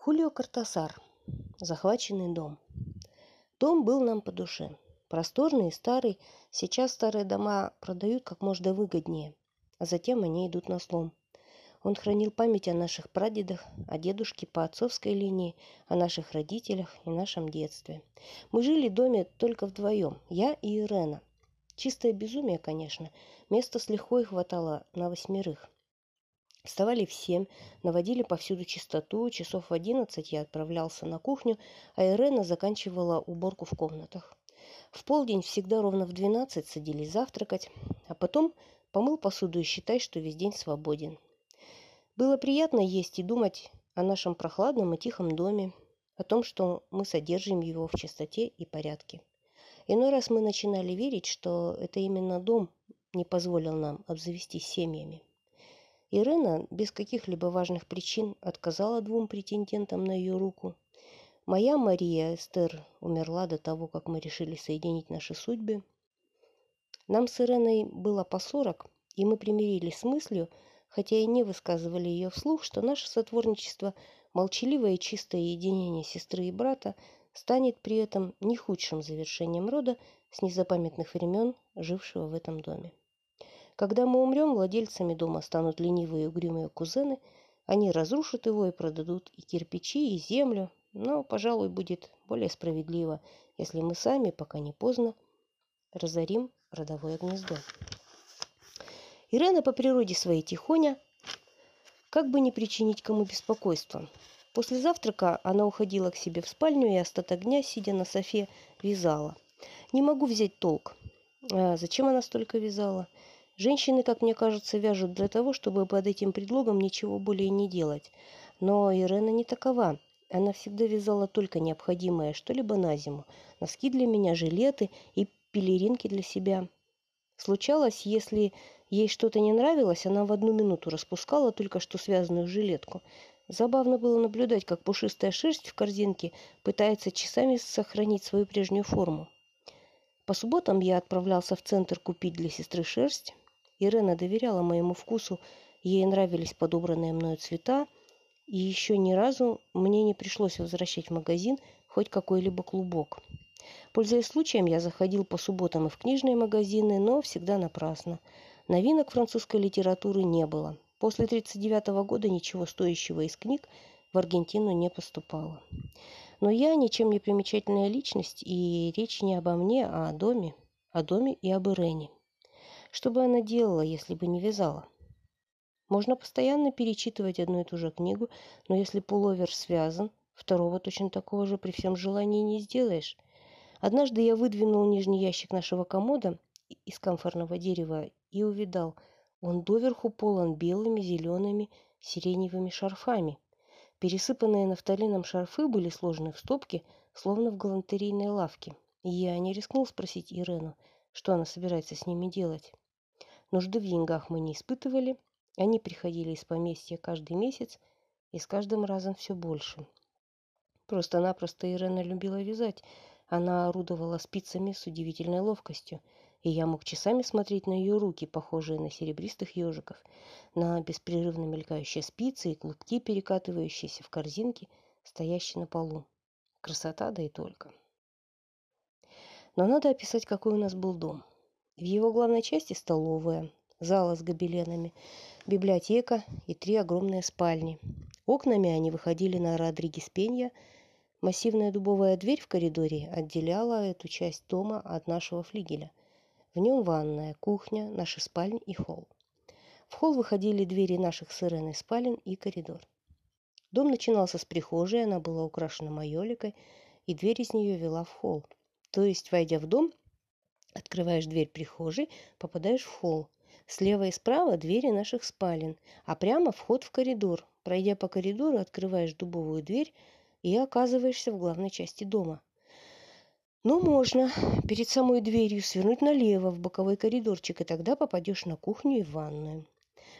Хулио Картасар. Захваченный дом. Дом был нам по душе. Просторный и старый. Сейчас старые дома продают как можно выгоднее, а затем они идут на слом. Он хранил память о наших прадедах, о дедушке по отцовской линии, о наших родителях и нашем детстве. Мы жили в доме только вдвоем, я и Ирена. Чистое безумие, конечно. Места с лихвой хватало на восьмерых. Вставали в семь, наводили повсюду чистоту. Часов в одиннадцать я отправлялся на кухню, а Ирена заканчивала уборку в комнатах. В полдень всегда ровно в двенадцать садились завтракать, а потом помыл посуду и считай, что весь день свободен. Было приятно есть и думать о нашем прохладном и тихом доме, о том, что мы содержим его в чистоте и порядке. Иной раз мы начинали верить, что это именно дом не позволил нам обзавестись семьями. Ирена без каких-либо важных причин отказала двум претендентам на ее руку. Моя Мария Эстер умерла до того, как мы решили соединить наши судьбы. Нам с Иреной было по сорок, и мы примирились с мыслью, хотя и не высказывали ее вслух, что наше сотворничество, молчаливое и чистое единение сестры и брата, станет при этом не худшим завершением рода с незапамятных времен, жившего в этом доме. Когда мы умрем, владельцами дома станут ленивые и угрюмые кузены, они разрушат его и продадут и кирпичи, и землю, но, пожалуй, будет более справедливо, если мы сами, пока не поздно, разорим родовое гнездо. Ирена по природе своей тихоня, как бы не причинить кому беспокойства. После завтрака она уходила к себе в спальню и остаток дня, сидя на софе, вязала. Не могу взять толк. А зачем она столько вязала? Женщины, как мне кажется, вяжут для того, чтобы под этим предлогом ничего более не делать. Но Ирена не такова. Она всегда вязала только необходимое, что-либо на зиму. Носки для меня, жилеты и пелеринки для себя. Случалось, если Ей что-то не нравилось, она в одну минуту распускала только что связанную жилетку. Забавно было наблюдать, как пушистая шерсть в корзинке пытается часами сохранить свою прежнюю форму. По субботам я отправлялся в центр купить для сестры шерсть. Ирена доверяла моему вкусу, ей нравились подобранные мною цвета, и еще ни разу мне не пришлось возвращать в магазин хоть какой-либо клубок. Пользуясь случаем, я заходил по субботам и в книжные магазины, но всегда напрасно. Новинок французской литературы не было. После 1939 года ничего стоящего из книг в Аргентину не поступало. Но я ничем не примечательная личность, и речь не обо мне, а о доме, о доме и об Ирене. Что бы она делала, если бы не вязала? Можно постоянно перечитывать одну и ту же книгу, но если пуловер связан, второго точно такого же при всем желании не сделаешь. Однажды я выдвинул нижний ящик нашего комода из камфорного дерева и увидал, он доверху полон белыми, зелеными, сиреневыми шарфами. Пересыпанные нафталином шарфы были сложены в стопки, словно в галантерейной лавке. Я не рискнул спросить Ирену, что она собирается с ними делать. Нужды в деньгах мы не испытывали, они приходили из поместья каждый месяц, и с каждым разом все больше. Просто-напросто Ирена любила вязать. Она орудовала спицами с удивительной ловкостью – и я мог часами смотреть на ее руки, похожие на серебристых ежиков, на беспрерывно мелькающие спицы и клубки, перекатывающиеся в корзинке, стоящие на полу. Красота, да и только. Но надо описать, какой у нас был дом. В его главной части столовая, зала с гобеленами, библиотека и три огромные спальни. Окнами они выходили на Родригес Пенья. Массивная дубовая дверь в коридоре отделяла эту часть дома от нашего флигеля. В нем ванная, кухня, наши спальни и холл. В холл выходили двери наших с Иреной спален и коридор. Дом начинался с прихожей, она была украшена майоликой, и дверь из нее вела в холл. То есть, войдя в дом, открываешь дверь прихожей, попадаешь в холл. Слева и справа двери наших спален, а прямо вход в коридор. Пройдя по коридору, открываешь дубовую дверь и оказываешься в главной части дома. Но можно перед самой дверью свернуть налево в боковой коридорчик, и тогда попадешь на кухню и ванную.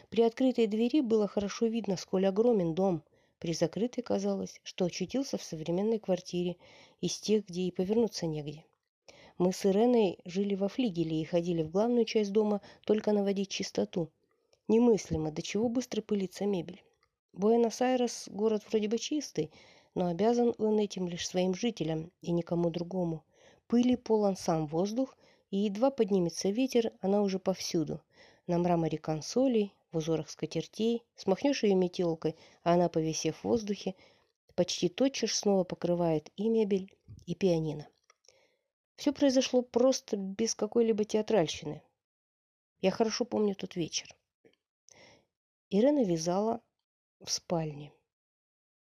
При открытой двери было хорошо видно, сколь огромен дом. При закрытой казалось, что очутился в современной квартире, из тех, где и повернуться негде. Мы с Иреной жили во флигеле и ходили в главную часть дома только наводить чистоту. Немыслимо, до чего быстро пылится мебель. Буэнос-Айрес – город вроде бы чистый, но обязан он этим лишь своим жителям и никому другому. Пыли полон сам воздух, и едва поднимется ветер, она уже повсюду. На мраморе консолей, в узорах скатертей, смахнешь ее метелкой, а она, повисев в воздухе, почти тотчас снова покрывает и мебель, и пианино. Все произошло просто без какой-либо театральщины. Я хорошо помню тот вечер. Ирена вязала в спальне.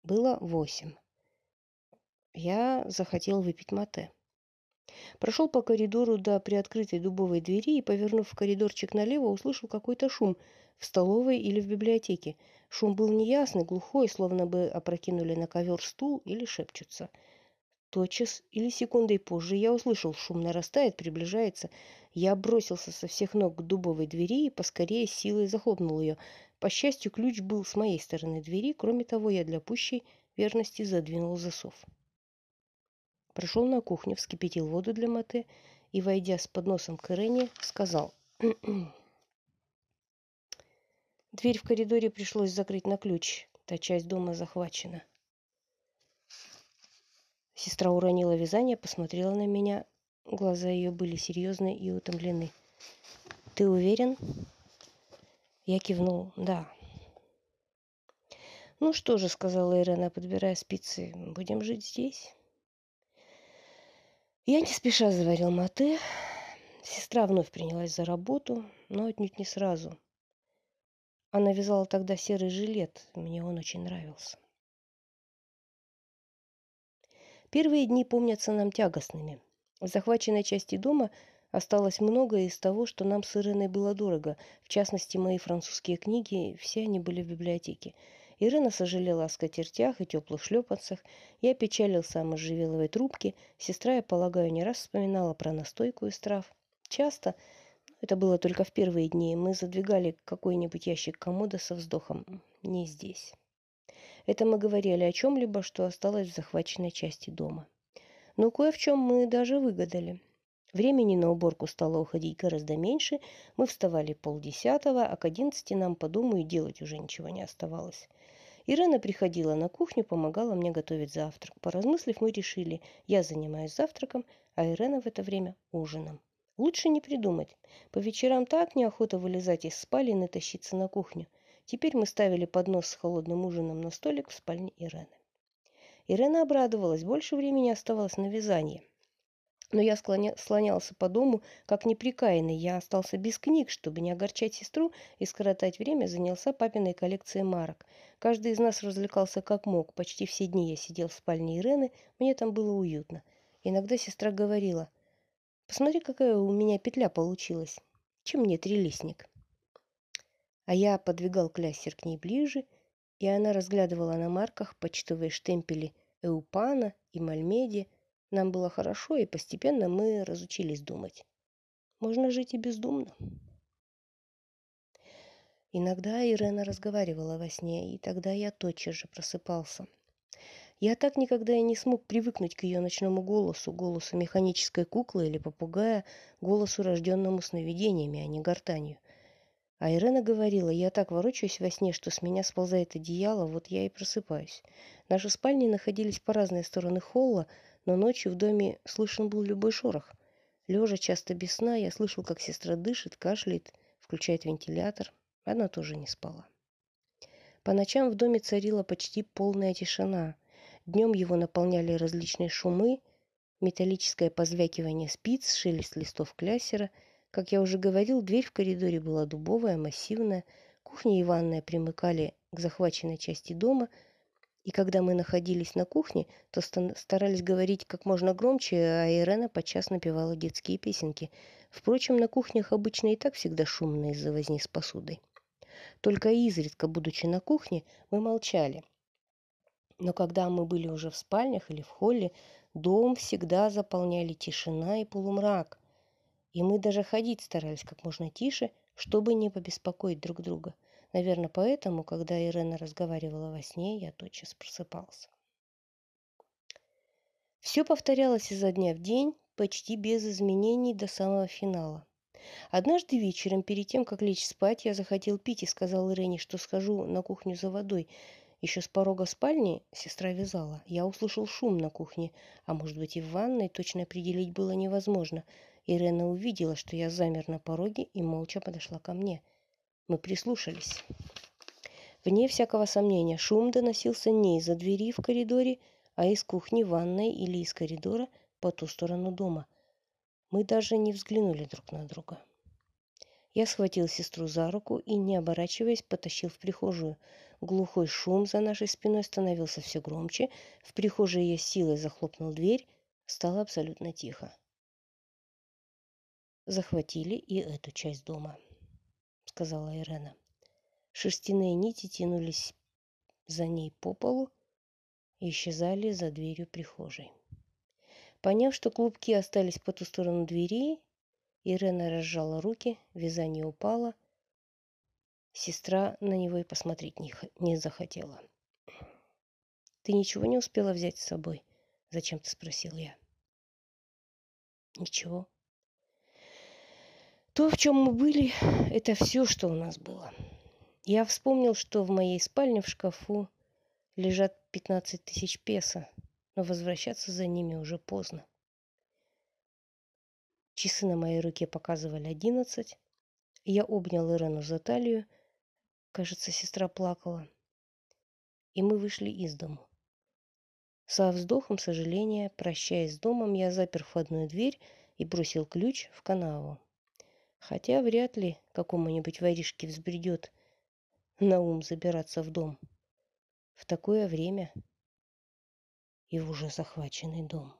Было восемь. Я захотел выпить мате. Прошел по коридору до приоткрытой дубовой двери и, повернув в коридорчик налево, услышал какой-то шум в столовой или в библиотеке. Шум был неясный, глухой, словно бы опрокинули на ковер стул или шепчутся. Тотчас или секундой позже я услышал, шум нарастает, приближается. Я бросился со всех ног к дубовой двери и поскорее силой захлопнул ее. По счастью, ключ был с моей стороны двери. Кроме того, я для пущей верности задвинул засов. Прошел на кухню, вскипятил воду для мате и, войдя с подносом к Ирене, сказал. Дверь в коридоре пришлось закрыть на ключ. Та часть дома захвачена. Сестра уронила вязание, посмотрела на меня. Глаза ее были серьезные и утомлены. «Ты уверен?» Я кивнул. «Да». «Ну что же», — сказала Ирена, подбирая спицы, — «будем жить здесь?» Я не спеша заварил мате. Сестра вновь принялась за работу, но отнюдь не сразу. Она вязала тогда серый жилет, мне он очень нравился. Первые дни помнятся нам тягостными. В захваченной части дома осталось многое из того, что нам с Ириной было дорого. В частности, мои французские книги, все они были в библиотеке. Ирина сожалела о скатертях и теплых шлепанцах. Я печалился о можжевеловой трубке. Сестра, я полагаю, не раз вспоминала про настойку из трав. Часто, это было только в первые дни, мы задвигали какой-нибудь ящик комода со вздохом. Не здесь. Это мы говорили о чем-либо, что осталось в захваченной части дома. Но кое в чем мы даже выгадали. Времени на уборку стало уходить гораздо меньше, мы вставали полдесятого, а к одиннадцати нам по дому и делать уже ничего не оставалось. Ирена приходила на кухню, помогала мне готовить завтрак. Поразмыслив, мы решили, я занимаюсь завтраком, а Ирена в это время ужином. Лучше не придумать. По вечерам так неохота вылезать из спален и тащиться на кухню. Теперь мы ставили поднос с холодным ужином на столик в спальне Ирены. Ирена обрадовалась, больше времени оставалось на вязание. Но я склоня... слонялся по дому, как неприкаянный. Я остался без книг, чтобы не огорчать сестру и скоротать время, занялся папиной коллекцией марок. Каждый из нас развлекался как мог. Почти все дни я сидел в спальне Ирены, мне там было уютно. Иногда сестра говорила, «Посмотри, какая у меня петля получилась. Чем мне трилистник?» А я подвигал кляссер к ней ближе, и она разглядывала на марках почтовые штемпели Эупана и Мальмеди, нам было хорошо, и постепенно мы разучились думать. Можно жить и бездумно. Иногда Ирена разговаривала во сне, и тогда я тотчас же просыпался. Я так никогда и не смог привыкнуть к ее ночному голосу, голосу механической куклы или попугая, голосу, рожденному сновидениями, а не гортанью. А Ирена говорила, я так ворочаюсь во сне, что с меня сползает одеяло, вот я и просыпаюсь. Наши спальни находились по разные стороны холла, но ночью в доме слышен был любой шорох. Лежа часто без сна, я слышал, как сестра дышит, кашляет, включает вентилятор. Она тоже не спала. По ночам в доме царила почти полная тишина. Днем его наполняли различные шумы, металлическое позвякивание спиц, шелест листов кляссера. Как я уже говорил, дверь в коридоре была дубовая, массивная. Кухня и ванная примыкали к захваченной части дома – и когда мы находились на кухне, то старались говорить как можно громче, а Ирена подчас напевала детские песенки. Впрочем, на кухнях обычно и так всегда шумно из-за возни с посудой. Только изредка, будучи на кухне, мы молчали. Но когда мы были уже в спальнях или в холле, дом всегда заполняли тишина и полумрак. И мы даже ходить старались как можно тише, чтобы не побеспокоить друг друга – Наверное, поэтому, когда Ирена разговаривала во сне, я тотчас просыпался. Все повторялось изо дня в день, почти без изменений до самого финала. Однажды вечером, перед тем, как лечь спать, я захотел пить и сказал Ирене, что схожу на кухню за водой. Еще с порога спальни сестра вязала. Я услышал шум на кухне, а может быть и в ванной, точно определить было невозможно. Ирена увидела, что я замер на пороге и молча подошла ко мне. Мы прислушались. Вне всякого сомнения, шум доносился не из-за двери в коридоре, а из кухни, ванной или из коридора по ту сторону дома. Мы даже не взглянули друг на друга. Я схватил сестру за руку и, не оборачиваясь, потащил в прихожую. Глухой шум за нашей спиной становился все громче. В прихожей я силой захлопнул дверь. Стало абсолютно тихо. «Захватили и эту часть дома», — сказала Ирена. Шерстяные нити тянулись за ней по полу и исчезали за дверью прихожей. Поняв, что клубки остались по ту сторону двери, Ирена разжала руки, вязание упало. Сестра на него и посмотреть не, не захотела. «Ты ничего не успела взять с собой?» – зачем-то спросил я. «Ничего», то, в чем мы были, это все, что у нас было. Я вспомнил, что в моей спальне в шкафу лежат 15 тысяч песо, но возвращаться за ними уже поздно. Часы на моей руке показывали одиннадцать. Я обнял Ирену за талию. Кажется, сестра плакала. И мы вышли из дому. Со вздохом сожаления, прощаясь с домом, я запер входную дверь и бросил ключ в канаву. Хотя вряд ли какому-нибудь воришке взбредет на ум забираться в дом. В такое время и в уже захваченный дом.